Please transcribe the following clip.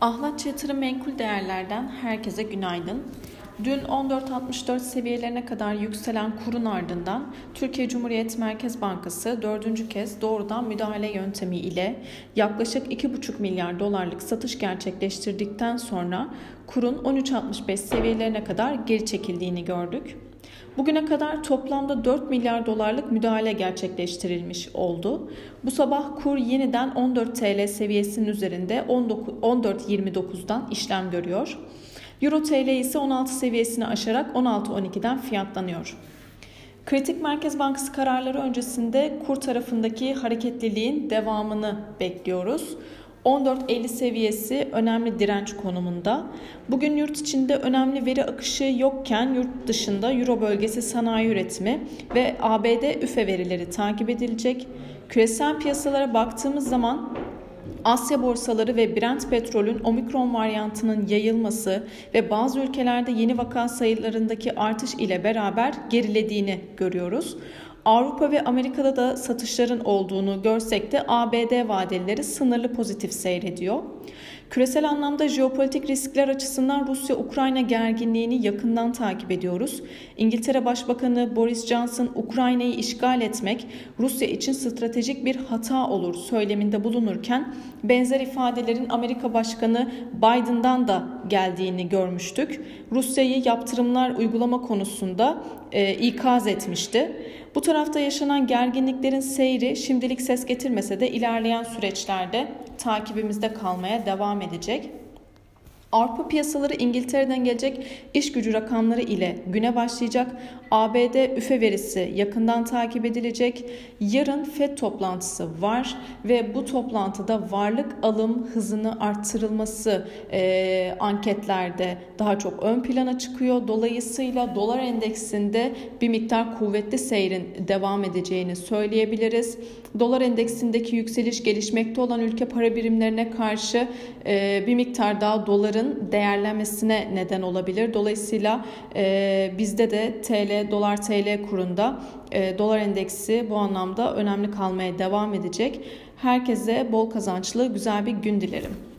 Ahlatçı Yatırım Menkul Değerler'den herkese günaydın. Dün 14.64 seviyelerine kadar yükselen kurun ardından Türkiye Cumhuriyet Merkez Bankası dördüncü kez doğrudan müdahale yöntemi ile yaklaşık 2,5 milyar dolarlık satış gerçekleştirdikten sonra kurun 13.65 seviyelerine kadar geri çekildiğini gördük. Bugüne kadar toplamda 4 milyar dolarlık müdahale gerçekleştirilmiş oldu. Bu sabah kur yeniden 14 TL seviyesinin üzerinde 14.29'dan işlem görüyor. Euro TL ise 16 seviyesini aşarak 16.12'den fiyatlanıyor. Kritik Merkez Bankası kararları öncesinde kur tarafındaki hareketliliğin devamını bekliyoruz. 14.50 seviyesi önemli direnç konumunda. Bugün yurt içinde önemli veri akışı yokken yurt dışında Euro bölgesi sanayi üretimi ve ABD üfe verileri takip edilecek. Küresel piyasalara baktığımız zaman Asya borsaları ve Brent petrolün omikron varyantının yayılması ve bazı ülkelerde yeni vaka sayılarındaki artış ile beraber gerilediğini görüyoruz. Avrupa ve Amerika'da da satışların olduğunu görsek de ABD vadeleri sınırlı pozitif seyrediyor. Küresel anlamda jeopolitik riskler açısından Rusya-Ukrayna gerginliğini yakından takip ediyoruz. İngiltere Başbakanı Boris Johnson Ukrayna'yı işgal etmek Rusya için stratejik bir hata olur söyleminde bulunurken benzer ifadelerin Amerika Başkanı Biden'dan da geldiğini görmüştük. Rusya'yı yaptırımlar uygulama konusunda e, ikaz etmişti. Bu tarafta yaşanan gerginliklerin seyri şimdilik ses getirmese de ilerleyen süreçlerde takibimizde kalmaya devam edecek. Avrupa piyasaları İngiltere'den gelecek iş gücü rakamları ile güne başlayacak. ABD üfe verisi yakından takip edilecek. Yarın FED toplantısı var ve bu toplantıda varlık alım hızını arttırılması e, anketlerde daha çok ön plana çıkıyor. Dolayısıyla dolar endeksinde bir miktar kuvvetli seyrin devam edeceğini söyleyebiliriz. Dolar endeksindeki yükseliş gelişmekte olan ülke para birimlerine karşı e, bir miktar daha doların değerlenmesine neden olabilir. Dolayısıyla e, bizde de TL dolar TL kurunda e, dolar endeksi bu anlamda önemli kalmaya devam edecek. Herkese bol kazançlı güzel bir gün dilerim.